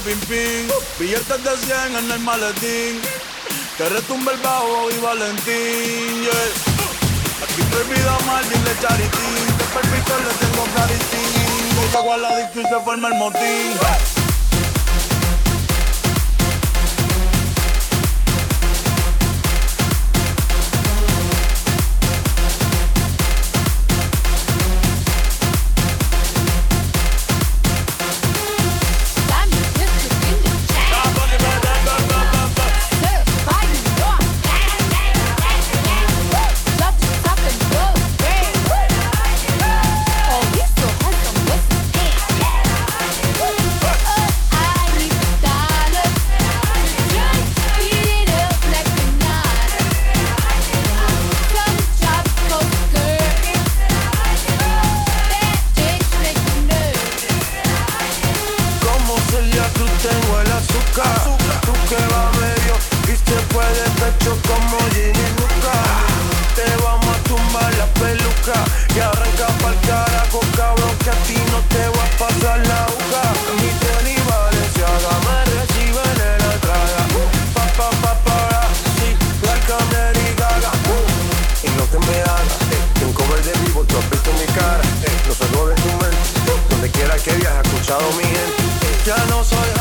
pim pim. Billetes de 100 en el maletín. Que retumbe el bajo y Valentín, yeah. Aquí prohibida mal, dile charitín. Que perpito le tengo claritín. Cago a la disco y se forma el motín. mi. Ya no soy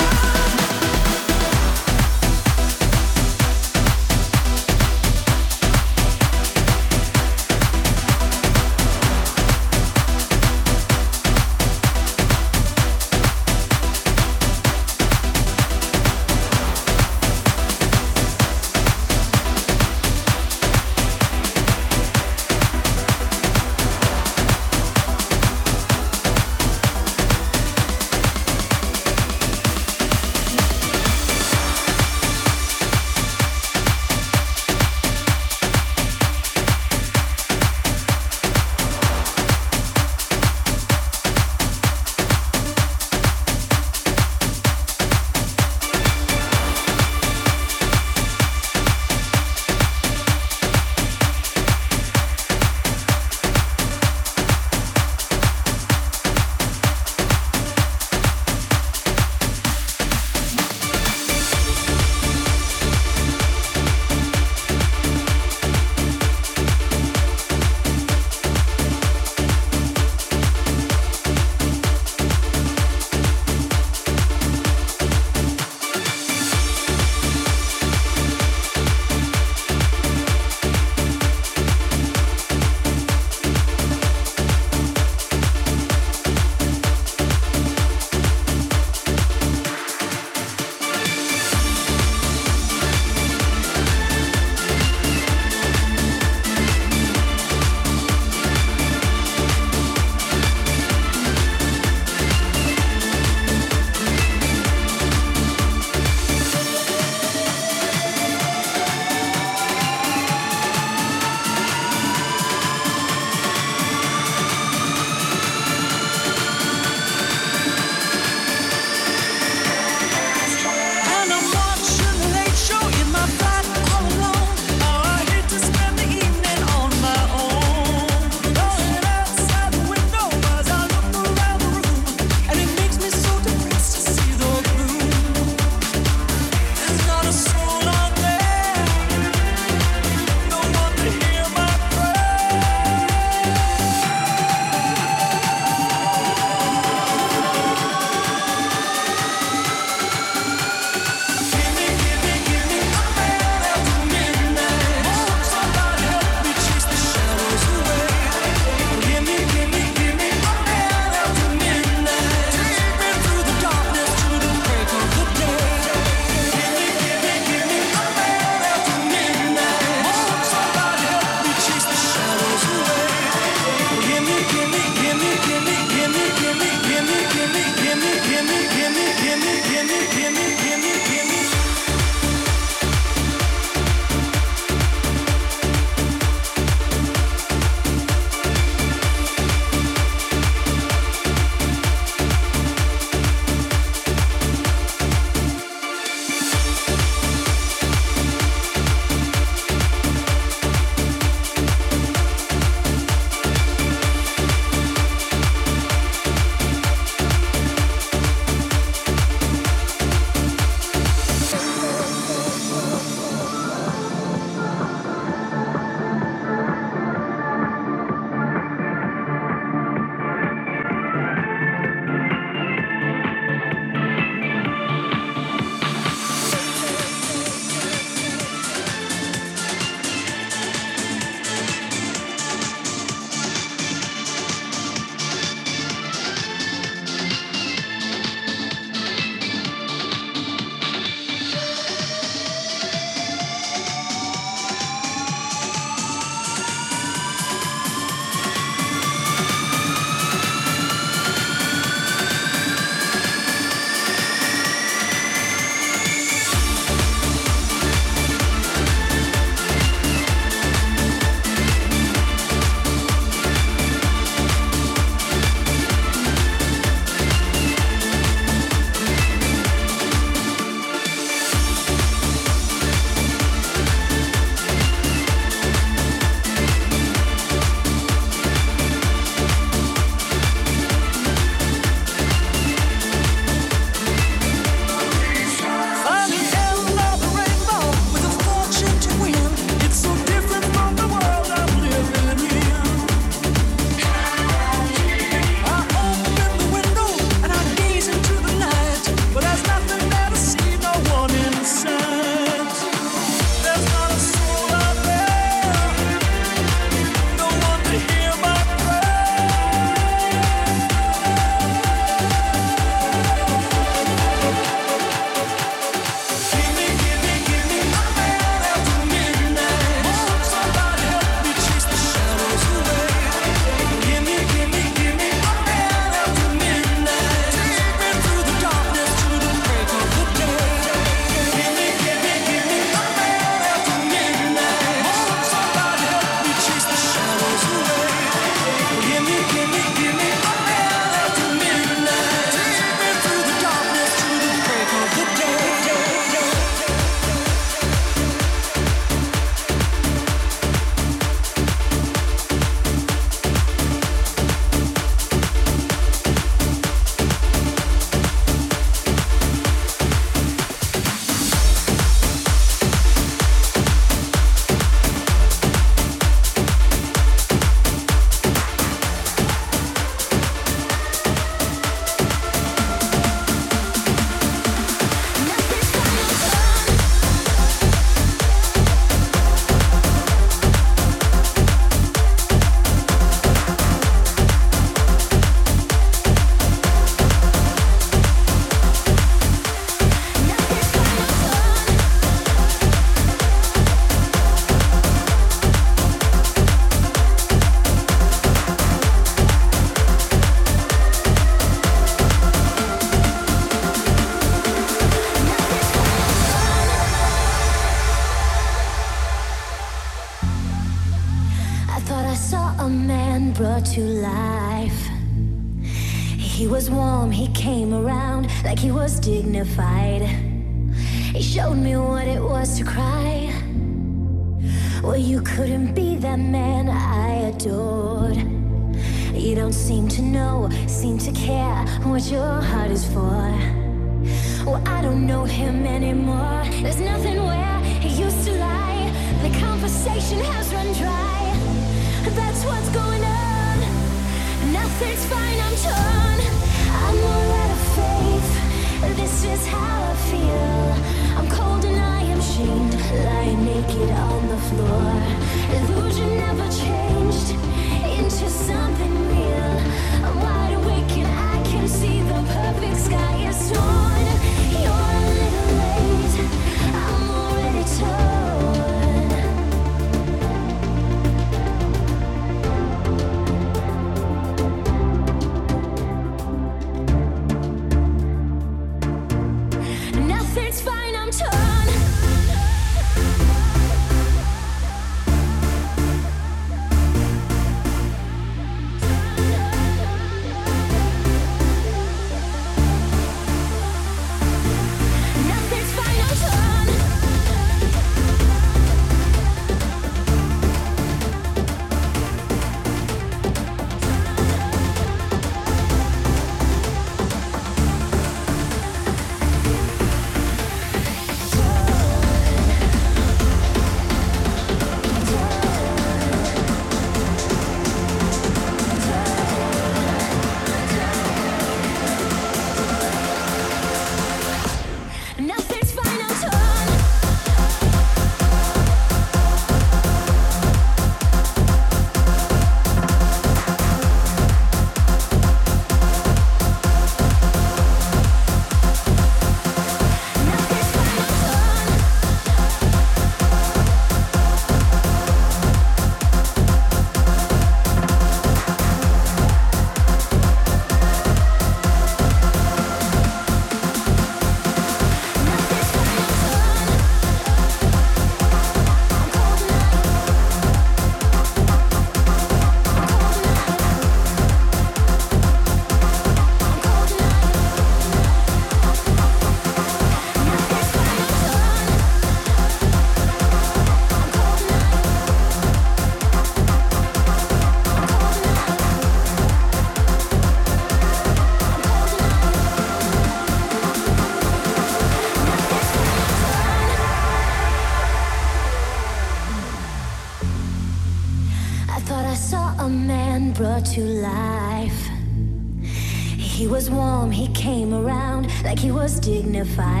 unified.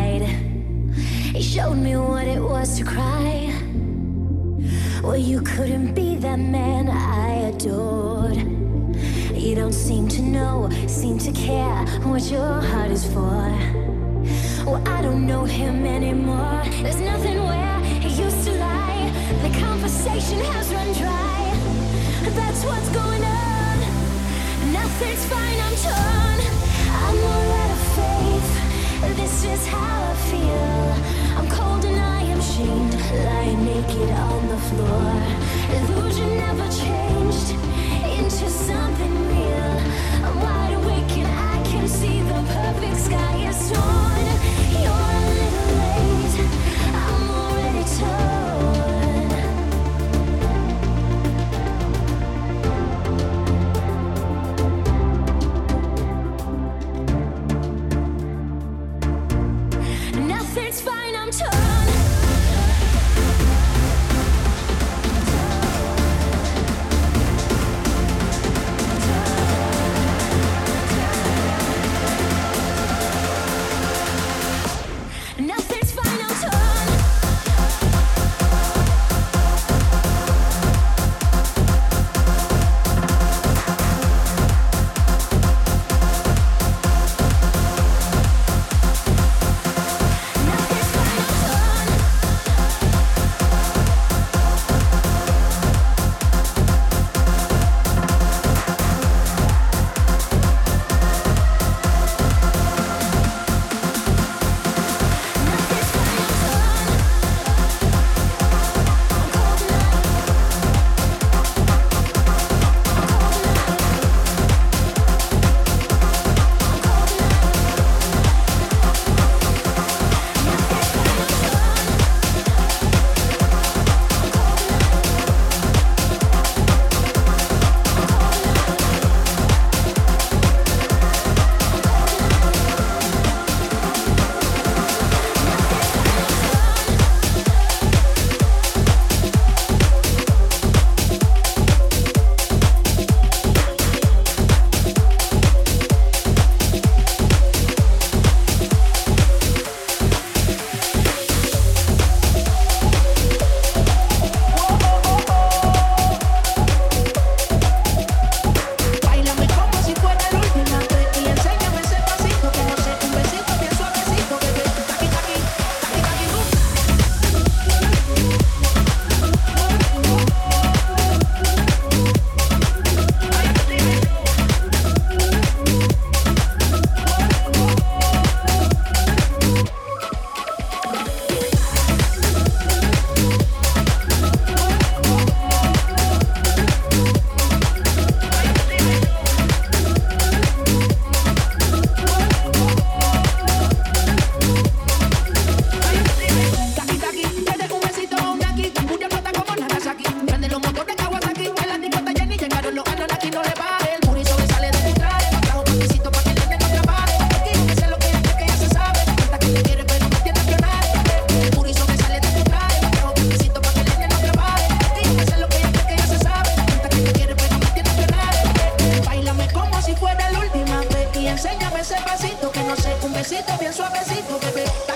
besito que no sé, un besito bien suavecito que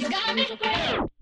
You got me.